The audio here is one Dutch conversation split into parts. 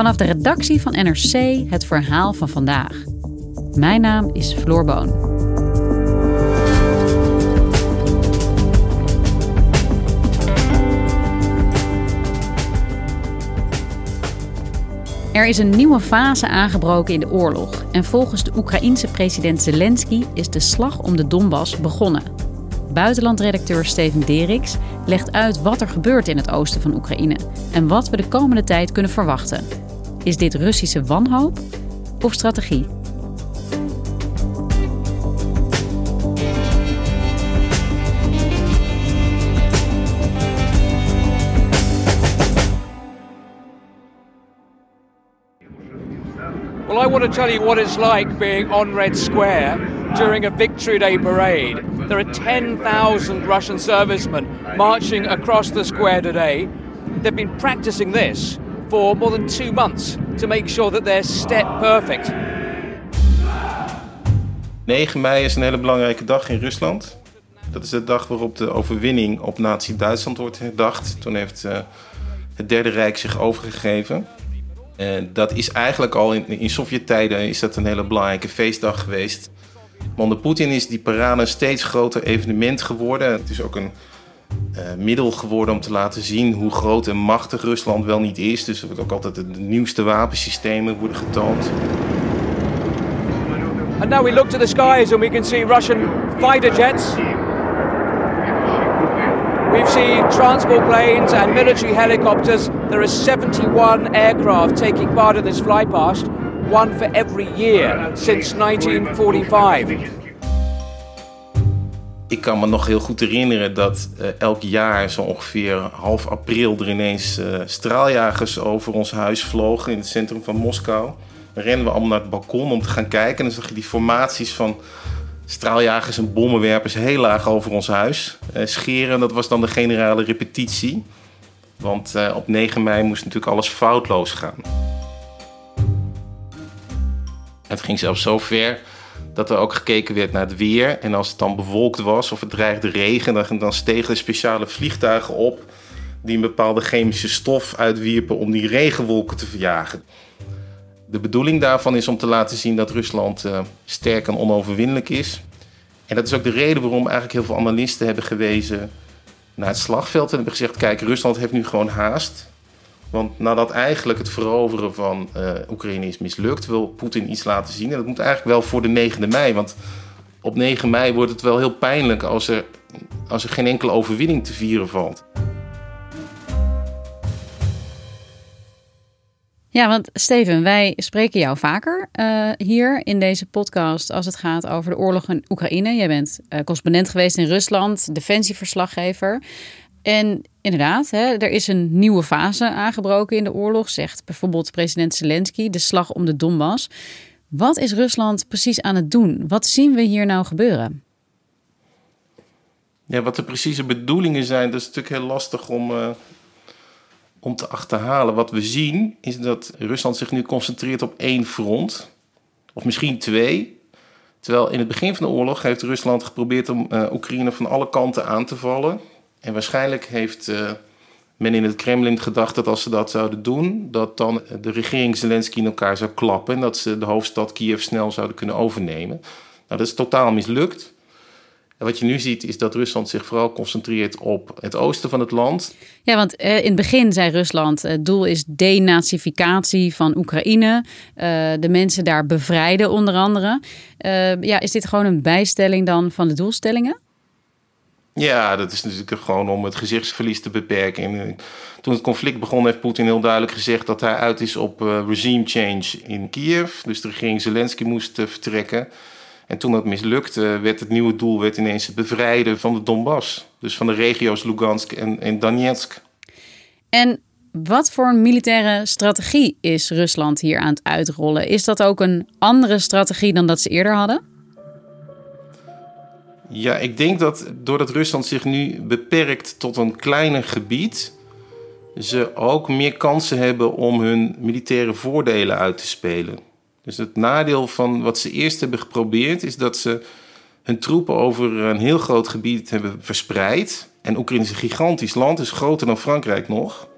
Vanaf de redactie van NRC het verhaal van vandaag. Mijn naam is Floor Boon. Er is een nieuwe fase aangebroken in de oorlog en volgens de Oekraïense president Zelensky is de slag om de Donbass begonnen. Buitenlandredacteur Steven Deriks legt uit wat er gebeurt in het oosten van Oekraïne en wat we de komende tijd kunnen verwachten. Is dit Russische wanhoop of strategie? Well, I want to tell you what it's like being on Red Square during a Victory Day parade. There are 10,000 Russian servicemen marching across the square today. They've been practicing this for more than two months to make sure that they're step perfect. 9 mei is een hele belangrijke dag in Rusland. Dat is de dag waarop de overwinning op Nazi-Duitsland wordt herdacht. Toen heeft uh, het Derde Rijk zich overgegeven. En dat is eigenlijk al in, in Sovjet-tijden is dat een hele belangrijke feestdag geweest. Maar onder Poetin is die parade een steeds groter evenement geworden. Het is ook een uh, middel geworden om te laten zien hoe groot en machtig Rusland wel niet is. Dus er wordt ook altijd de nieuwste wapensystemen worden getoond. And now we look to the skies and we can see Russian fighter jets We've seen transport planes and military helicopters. There are 71 aircraft taking part in this flypast, one for every year since 1945. Ik kan me nog heel goed herinneren dat uh, elk jaar, zo ongeveer half april, er ineens uh, straaljagers over ons huis vlogen in het centrum van Moskou. Dan rennen we allemaal naar het balkon om te gaan kijken. En dan zag je die formaties van straaljagers en bommenwerpers heel laag over ons huis uh, scheren. Dat was dan de generale repetitie. Want op 9 mei moest natuurlijk alles foutloos gaan. Het ging zelfs zo ver dat er ook gekeken werd naar het weer. En als het dan bewolkt was of het dreigde regen, dan, dan stegen speciale vliegtuigen op die een bepaalde chemische stof uitwierpen om die regenwolken te verjagen. De bedoeling daarvan is om te laten zien dat Rusland uh, sterk en onoverwinnelijk is. En dat is ook de reden waarom eigenlijk heel veel analisten hebben gewezen naar het slagveld en hebben gezegd: kijk, Rusland heeft nu gewoon haast. Want nadat eigenlijk het veroveren van uh, Oekraïne is mislukt, wil Poetin iets laten zien. En dat moet eigenlijk wel voor de 9e mei. Want op 9 mei wordt het wel heel pijnlijk als er, als er geen enkele overwinning te vieren valt. Ja, want Steven, wij spreken jou vaker uh, hier in deze podcast als het gaat over de oorlog in Oekraïne. Jij bent uh, correspondent geweest in Rusland, defensieverslaggever. En inderdaad, er is een nieuwe fase aangebroken in de oorlog, zegt bijvoorbeeld president Zelensky, de slag om de Donbass. Wat is Rusland precies aan het doen? Wat zien we hier nou gebeuren? Ja, wat de precieze bedoelingen zijn, dat is natuurlijk heel lastig om, uh, om te achterhalen. Wat we zien is dat Rusland zich nu concentreert op één front, of misschien twee. Terwijl in het begin van de oorlog heeft Rusland geprobeerd om uh, Oekraïne van alle kanten aan te vallen. En waarschijnlijk heeft uh, men in het Kremlin gedacht dat als ze dat zouden doen, dat dan de regering Zelensky in elkaar zou klappen en dat ze de hoofdstad Kiev snel zouden kunnen overnemen. Nou, dat is totaal mislukt. En wat je nu ziet is dat Rusland zich vooral concentreert op het oosten van het land. Ja, want eh, in het begin zei Rusland: het doel is denazificatie van Oekraïne. De mensen daar bevrijden, onder andere. Ja, is dit gewoon een bijstelling dan van de doelstellingen? Ja, dat is natuurlijk gewoon om het gezichtsverlies te beperken. En toen het conflict begon, heeft Poetin heel duidelijk gezegd dat hij uit is op uh, regime change in Kiev. Dus de regering Zelensky moest uh, vertrekken. En toen dat mislukte, werd het nieuwe doel werd ineens het bevrijden van de Donbass. Dus van de regio's Lugansk en, en Donetsk. En wat voor militaire strategie is Rusland hier aan het uitrollen? Is dat ook een andere strategie dan dat ze eerder hadden? Ja, ik denk dat doordat Rusland zich nu beperkt tot een kleiner gebied, ze ook meer kansen hebben om hun militaire voordelen uit te spelen. Dus het nadeel van wat ze eerst hebben geprobeerd is dat ze hun troepen over een heel groot gebied hebben verspreid. En Oekraïne is een gigantisch land, is groter dan Frankrijk nog.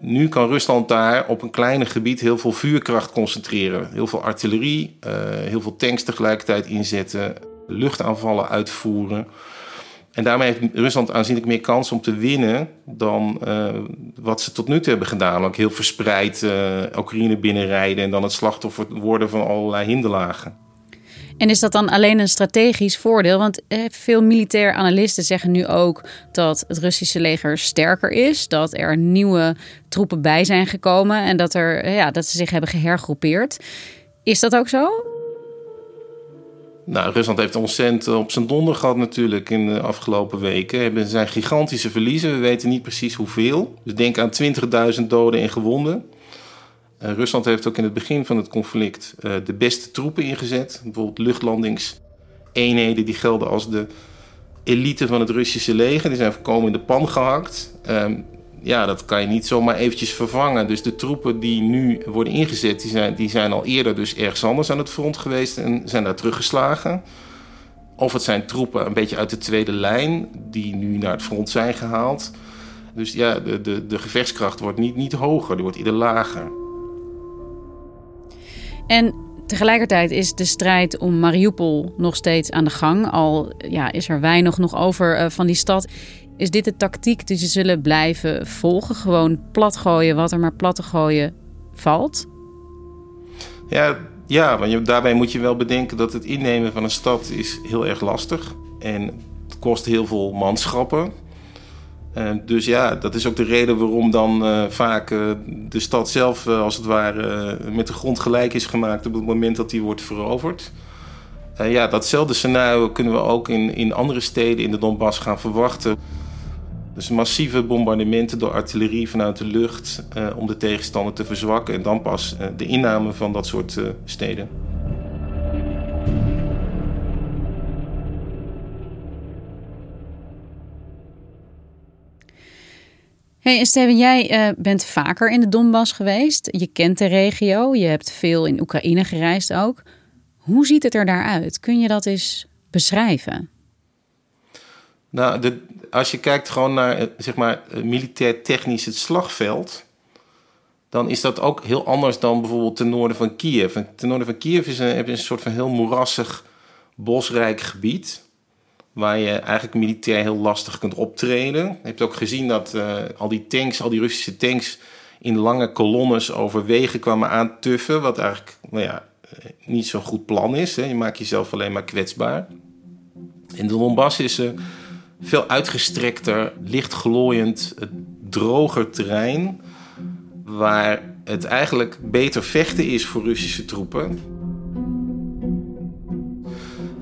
nu kan Rusland daar op een kleine gebied heel veel vuurkracht concentreren. Heel veel artillerie, uh, heel veel tanks tegelijkertijd inzetten, luchtaanvallen uitvoeren. En daarmee heeft Rusland aanzienlijk meer kans om te winnen dan uh, wat ze tot nu toe hebben gedaan. Ook heel verspreid uh, Oekraïne binnenrijden en dan het slachtoffer worden van allerlei hinderlagen. En is dat dan alleen een strategisch voordeel? Want veel militair analisten zeggen nu ook dat het Russische leger sterker is, dat er nieuwe troepen bij zijn gekomen en dat, er, ja, dat ze zich hebben gehergroepeerd. Is dat ook zo? Nou, Rusland heeft ontzettend op zijn donder gehad natuurlijk in de afgelopen weken. Er zijn gigantische verliezen. We weten niet precies hoeveel. Dus denk aan 20.000 doden en gewonden. Uh, Rusland heeft ook in het begin van het conflict uh, de beste troepen ingezet. Bijvoorbeeld luchtlandingseenheden die gelden als de elite van het Russische leger. Die zijn voorkomen in de pan gehakt. Uh, ja, dat kan je niet zomaar eventjes vervangen. Dus de troepen die nu worden ingezet, die zijn, die zijn al eerder dus ergens anders aan het front geweest en zijn daar teruggeslagen. Of het zijn troepen een beetje uit de tweede lijn die nu naar het front zijn gehaald. Dus ja, de, de, de gevechtskracht wordt niet, niet hoger, die wordt ieder lager. En tegelijkertijd is de strijd om Mariupol nog steeds aan de gang. Al ja, is er weinig nog over uh, van die stad. Is dit de tactiek die ze zullen blijven volgen? Gewoon platgooien wat er maar plat te gooien valt? Ja, ja want daarbij moet je wel bedenken dat het innemen van een stad is heel erg lastig. En het kost heel veel manschappen. Uh, dus ja, dat is ook de reden waarom dan uh, vaak uh, de stad zelf als het ware met de grond gelijk is gemaakt op het moment dat die wordt veroverd. ja, datzelfde scenario kunnen we ook in, in andere steden in de Donbass gaan verwachten. Dus massieve bombardementen door artillerie vanuit de lucht uh, om de tegenstander te verzwakken en dan pas uh, de inname van dat soort uh, steden. Hey Steven, jij bent vaker in de Donbass geweest. Je kent de regio. Je hebt veel in Oekraïne gereisd ook. Hoe ziet het er daaruit? Kun je dat eens beschrijven? Nou, als je kijkt gewoon naar eh, zeg maar, eh, militair technisch het slagveld, dan is dat ook heel anders dan bijvoorbeeld ten noorden van Kiev. ten noorden van Kiev is een, heb je een soort van heel moerassig, bosrijk gebied. Waar je eigenlijk militair heel lastig kunt optreden. Je hebt ook gezien dat uh, al die tanks, al die Russische tanks, in lange kolonnes over wegen kwamen aantuffen. Wat eigenlijk nou ja, niet zo'n goed plan is. Hè. Je maakt jezelf alleen maar kwetsbaar. In de Donbass is er veel uitgestrekter, licht glooiend, droger terrein. Waar het eigenlijk beter vechten is voor Russische troepen.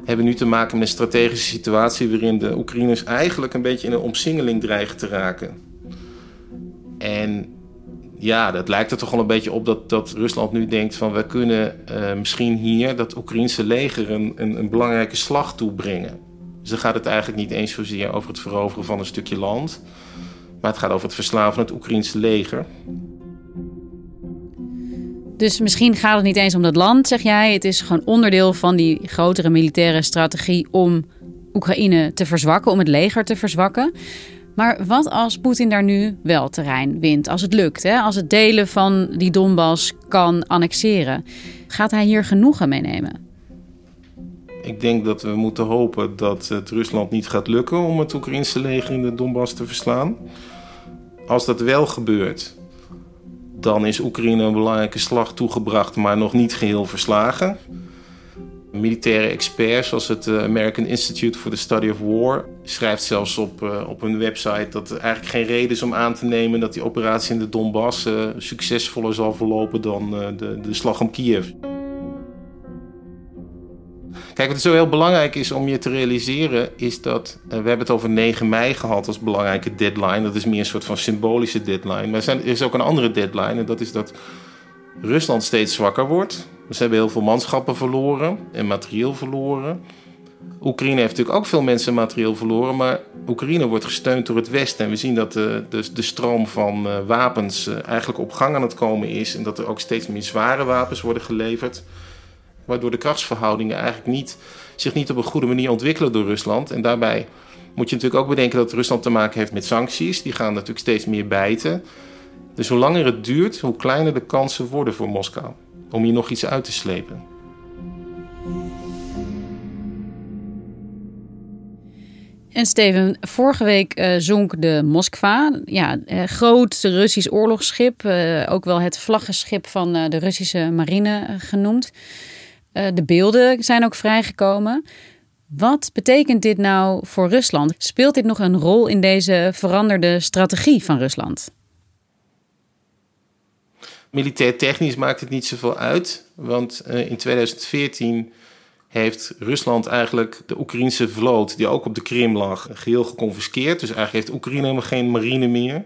We hebben nu te maken met een strategische situatie waarin de Oekraïners eigenlijk een beetje in een omsingeling dreigen te raken. En ja, dat lijkt er toch wel een beetje op dat, dat Rusland nu denkt van we kunnen uh, misschien hier dat Oekraïnse leger een, een, een belangrijke slag toebrengen. Dan gaat het eigenlijk niet eens zozeer over het veroveren van een stukje land. Maar het gaat over het verslaan van het Oekraïnse leger. Dus misschien gaat het niet eens om dat land, zeg jij. Het is gewoon onderdeel van die grotere militaire strategie om Oekraïne te verzwakken, om het leger te verzwakken. Maar wat als Poetin daar nu wel terrein wint, als het lukt, hè? als het delen van die Donbass kan annexeren? Gaat hij hier genoegen meenemen? Ik denk dat we moeten hopen dat het Rusland niet gaat lukken om het Oekraïnse leger in de Donbass te verslaan. Als dat wel gebeurt, dan is Oekraïne een belangrijke slag toegebracht, maar nog niet geheel verslagen. Militaire experts, zoals het eh, American Institute for the Study of War, schrijft zelfs op, uh, op hun website dat er eigenlijk geen reden is om aan te nemen dat die operatie in de Donbass uh, succesvoller zal verlopen dan de, de slag om Kiev. Kijk, wat zo heel belangrijk is om je te realiseren, is dat uh, we hebben het over 9 mei gehad als belangrijke deadline. Dat is meer een soort van symbolische deadline. Maar er, is ook een andere deadline en dat is dat Rusland steeds zwakker wordt. Ze hebben heel veel manschappen verloren en materieel verloren. Oekraïne heeft natuurlijk ook veel mensen materieel verloren, maar Oekraïne wordt gesteund door het Westen. En we zien dat de, de, de stroom van uh, wapens eigenlijk op gang aan het komen is en dat er ook steeds meer zware wapens worden geleverd. Waardoor de krachtsverhoudingen eigenlijk niet, zich niet op een goede manier ontwikkelen door Rusland. En daarbij moet je natuurlijk ook bedenken dat Rusland te maken heeft met sancties. Die gaan natuurlijk steeds meer bijten. Dus hoe langer het duurt, hoe kleiner de kansen worden voor Moskou om hier nog iets uit te slepen. En Steven, vorige week uh, zonk de Moskva, ja, uh, groot Russisch oorlogsschip, uh, ook wel het vlaggenschip van de Russische marine genoemd. De beelden zijn ook vrijgekomen. Wat betekent dit nou voor Rusland? Speelt dit nog een rol in deze veranderde strategie van Rusland? Militair technisch maakt het niet zoveel uit, want in 2014 heeft Rusland eigenlijk de Oekraïnse vloot, die ook op de Krim lag, geheel geconfiskeerd. Dus eigenlijk heeft Oekraïne helemaal geen marine meer.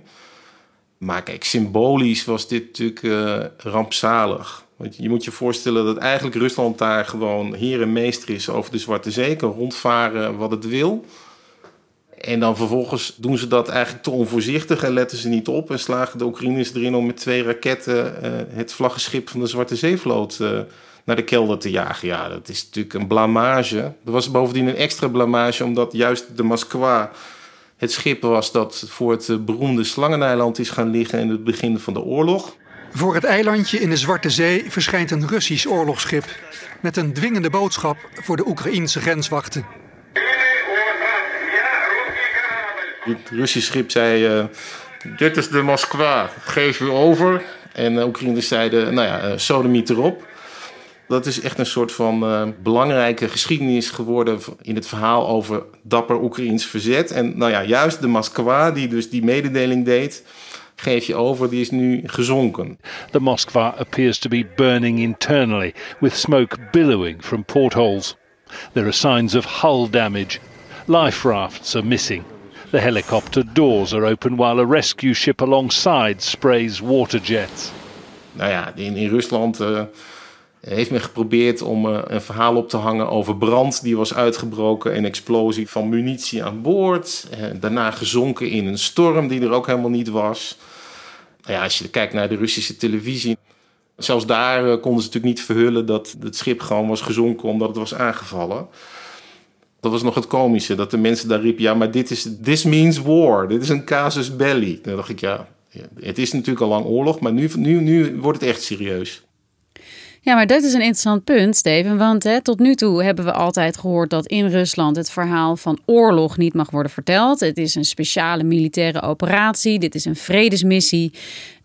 Maar kijk, symbolisch was dit natuurlijk uh, rampzalig. Want je moet je voorstellen dat eigenlijk Rusland daar gewoon heer en meester is over de Zwarte Zee. Kan rondvaren wat het wil. En dan vervolgens doen ze dat eigenlijk te onvoorzichtig en letten ze niet op. En slagen de Oekraïners erin om met twee raketten uh, het vlaggenschip van de Zwarte Zeevloot uh, naar de kelder te jagen. Ja, dat is natuurlijk een blamage. Er was bovendien een extra blamage, omdat juist de Moskwa het schip was dat voor het eh, beroemde Slangeneiland is gaan liggen in het begin van de oorlog. Voor het eilandje in de Zwarte Zee verschijnt een Russisch oorlogsschip met een dwingende boodschap voor de Oekraïense grenswachten. Het Russisch schip zei: uh, Dit is de Moskwa, geef u over. En de Oekraïners zeiden: Nou ja, uh, sodomiet erop. Dat is echt een soort van uh, belangrijke geschiedenis geworden in het verhaal over dapper Oekraïns verzet. En nou ja, juist de Moskwa, die dus die mededeling deed, geef je over, die is nu gezonken. The Moskva appears to be burning internally, with smoke billowing from portholes. There are signs of hull damage. Life rafts are missing. The helicopter doors are open while a rescue ship alongside sprays water jets. Nou ja, in, in Rusland. Uh, heeft men geprobeerd om uh, een verhaal op te hangen over brand die was uitgebroken, een explosie van munitie aan boord, uh, daarna gezonken in een storm die er ook helemaal niet was. Nou ja, als je kijkt naar de Russische televisie, zelfs daar uh, konden ze natuurlijk niet verhullen dat het schip gewoon was gezonken omdat het was aangevallen. Dat was nog het komische, dat de mensen daar riepen, ja, maar dit is, this means war, dit is een casus belli. Dan dacht ik, ja, het is natuurlijk al lang oorlog, maar nu, nu, nu wordt het echt serieus. Ja, maar dat is een interessant punt, Steven. Want hè, tot nu toe hebben we altijd gehoord dat in Rusland het verhaal van oorlog niet mag worden verteld. Het is een speciale militaire operatie. Dit is een vredesmissie.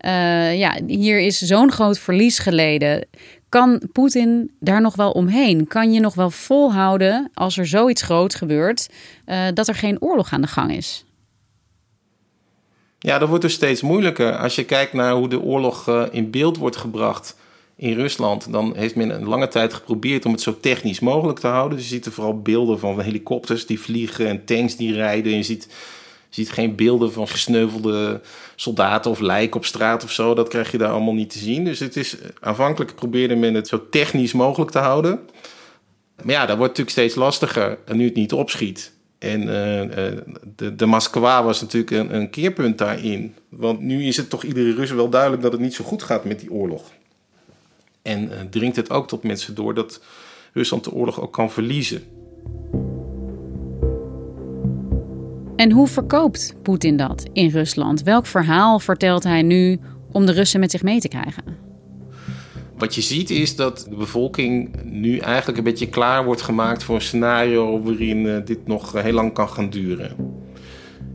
Uh, ja, hier is zo'n groot verlies geleden. Kan Poetin daar nog wel omheen? Kan je nog wel volhouden als er zoiets groots gebeurt, uh, dat er geen oorlog aan de gang is? Ja, dat wordt dus steeds moeilijker. Als je kijkt naar hoe de oorlog uh, in beeld wordt gebracht in Rusland, dan heeft men een lange tijd geprobeerd om het zo technisch mogelijk te houden. Dus je ziet er vooral beelden van helikopters die vliegen en tanks die rijden. Je ziet, ziet geen beelden van gesneuvelde soldaten of lijken op straat of zo. Dat krijg je daar allemaal niet te zien. Dus het is, aanvankelijk probeerde men het zo technisch mogelijk te houden. Maar ja, dat wordt natuurlijk steeds lastiger nu het niet opschiet. En uh, uh, de, de Moskwa was natuurlijk een, een keerpunt daarin. Want nu is het toch iedere Rus wel duidelijk dat het niet zo goed gaat met die oorlog. En uh, dringt het ook tot mensen door dat Rusland de oorlog ook kan verliezen. En hoe verkoopt Poetin dat in Rusland? Welk verhaal vertelt hij nu om de Russen met zich mee te krijgen? Wat je ziet is dat de bevolking nu eigenlijk een beetje klaar wordt gemaakt voor een scenario waarin uh, dit nog heel lang kan gaan duren.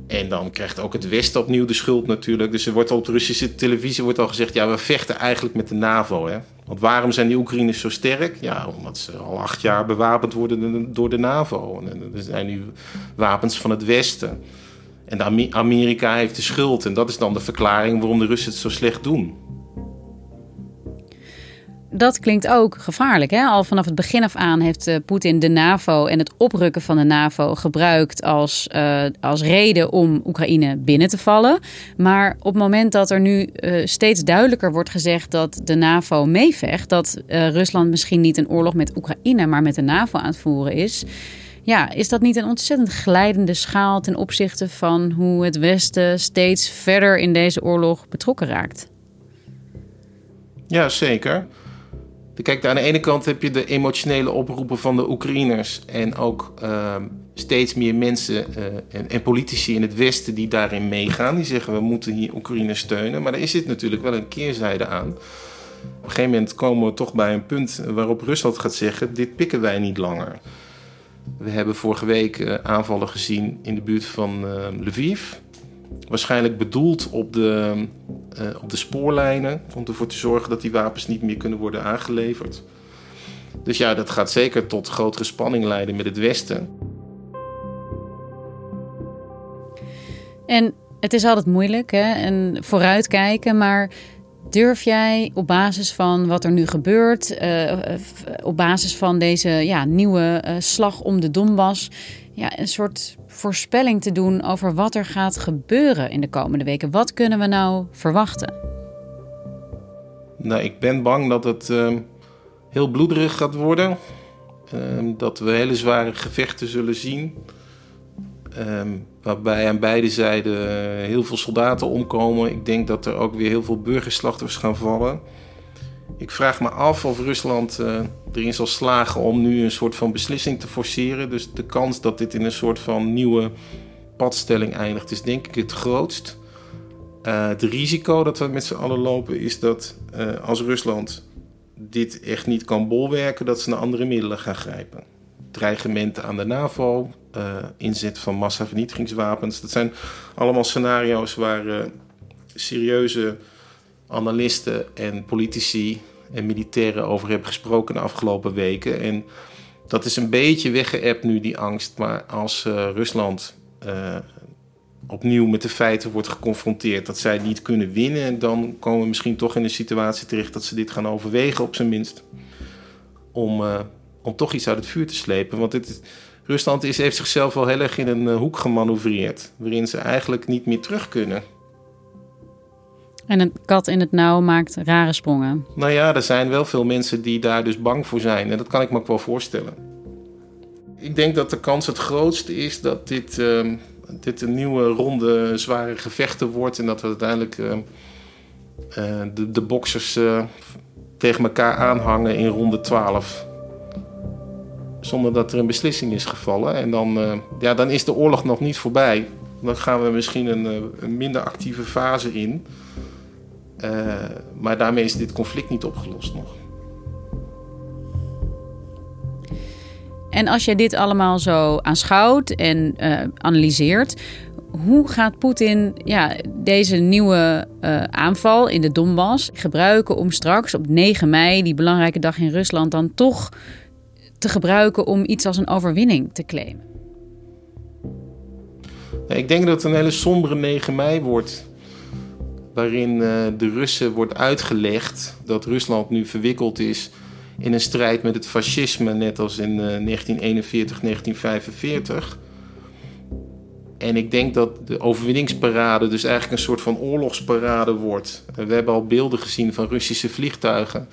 En dan krijgt ook het Westen opnieuw de schuld natuurlijk. Dus er wordt op de Russische televisie wordt al gezegd... ja, we vechten eigenlijk met de NAVO. Hè? Want waarom zijn die Oekraïners zo sterk? Ja, omdat ze al acht jaar bewapend worden door de NAVO. En er zijn nu wapens van het Westen. En Amerika heeft de schuld. En dat is dan de verklaring waarom de Russen het zo slecht doen dat klinkt ook gevaarlijk. Hè? Al vanaf het begin af aan heeft uh, Poetin de NAVO en het oprukken van de NAVO gebruikt als, uh, als reden om Oekraïne binnen te vallen. Maar op het moment dat er nu uh, steeds duidelijker wordt gezegd dat de NAVO meevecht, dat Rusland misschien niet een oorlog met Oekraïne, maar met de NAVO aan het voeren is. Ja, is dat niet een ontzettend glijdende schaal ten opzichte van hoe het Westen steeds verder in deze oorlog betrokken raakt? Ja, zeker. Kijk, aan de ene kant heb je de emotionele oproepen van de Oekraïners. En ook uh, steeds meer mensen eh, en, politici in het Westen die daarin meegaan. Die zeggen we moeten hier Oekraïne steunen. Maar er zit natuurlijk wel een keerzijde aan. Op een gegeven moment komen we toch bij een punt waarop Rusland gaat zeggen: dit pikken wij niet langer. We hebben vorige week uh, aanvallen gezien in de buurt van uh, Lviv. Waarschijnlijk bedoeld op de, uh, op de spoorlijnen. Om ervoor te zorgen dat die wapens niet meer kunnen worden aangeleverd. Dus ja, dat gaat zeker tot grotere spanning leiden met het Westen. En het is altijd moeilijk hè? en vooruitkijken, maar durf jij op basis van wat er nu gebeurt, uh, op basis van deze ja, nieuwe uh, slag om de Donbass, ja, een soort voorspelling te doen over wat er gaat gebeuren in de komende weken? Wat kunnen we nou verwachten? Nou, ik ben bang dat het ehm, heel bloederig gaat worden. Ehm, dat we hele zware gevechten zullen zien. Ehm, waarbij aan beide zijden eh, heel veel soldaten omkomen. Ik denk dat er ook weer heel veel burgerslachtoffers gaan vallen. Ik vraag me af of Rusland uh, erin zal slagen om nu een soort van beslissing te forceren. Dus de kans dat dit in een soort van nieuwe padstelling eindigt, is denk ik het grootst. Uh, het risico dat we met z'n allen lopen is dat uh, als Rusland dit echt niet kan bolwerken, dat ze naar andere middelen gaan grijpen. Dreigementen aan de NAVO, inzet van massavernietigingswapens. Dat zijn allemaal scenario's waar uh, serieuze analisten en politici en militairen over hebben gesproken de afgelopen weken. En dat is een beetje weggeëpt nu, die angst. Maar als uh, Rusland opnieuw met de feiten wordt geconfronteerd dat zij niet kunnen winnen, dan komen we misschien toch in een situatie terecht dat ze dit gaan overwegen, op zijn minst. Om, om toch iets uit het vuur te slepen. Want dit is Rusland is, heeft zichzelf wel heel erg in een uh, hoek gemanoeuvreerd, waarin ze eigenlijk niet meer terug kunnen. En een kat in het nauw maakt rare sprongen. Nou ja, er zijn wel veel mensen die daar dus bang voor zijn. En dat kan ik me ook wel voorstellen. Ik denk dat de kans het grootste is dat dit, uh, dit een nieuwe ronde zware gevechten wordt. En dat we uiteindelijk uh, de, de boxers tegen elkaar aanhangen in ronde 12 zonder dat er een beslissing is gevallen. En dan, uh, ja, dan is de oorlog nog niet voorbij. Dan gaan we misschien een, uh, een minder actieve fase in. Uh, maar daarmee is dit conflict niet opgelost nog. En als je dit allemaal zo aanschouwt en analyseert, hoe gaat Poetin ja, deze nieuwe aanval in de Donbass gebruiken om straks op 9 mei, die belangrijke dag in Rusland, dan toch te gebruiken om iets als een overwinning te claimen? Ik denk dat het een hele sombere 9 mei wordt. Waarin uh, de Russen wordt uitgelegd dat Rusland nu verwikkeld is in een strijd met het fascisme, net als in uh, 1941, 1945. En ik denk dat de overwinningsparade dus eigenlijk een soort van oorlogsparade wordt. We hebben al beelden gezien van Russische vliegtuigen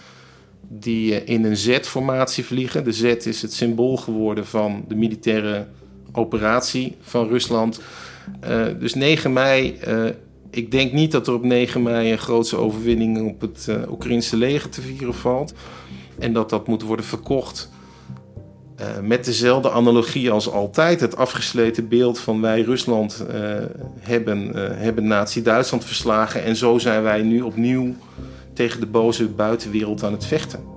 die eh, in een Z-formatie vliegen. De Z is het symbool geworden van de militaire operatie van Rusland. Uh, dus 9 mei, uh, ik denk niet dat er op 9 mei een grootse overwinning op het uh, Oekraïnse leger te vieren valt. En dat dat moet worden verkocht met dezelfde analogie als altijd. Het afgesleten beeld van wij Rusland hebben, hebben Nazi-Duitsland verslagen. En zo zijn wij nu opnieuw tegen de boze buitenwereld aan het vechten.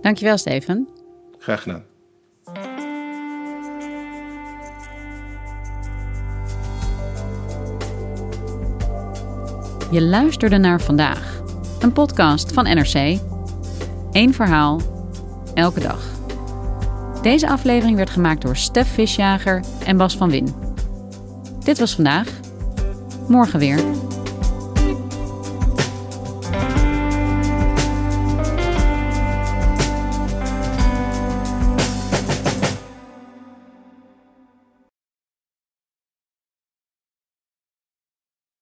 Dankjewel, Steven. Graag gedaan. Je luisterde naar vandaag, een podcast van NRC. Eén verhaal, elke dag. Deze aflevering werd gemaakt door Stef Visjager en Bas van Win. Dit was vandaag. Morgen weer.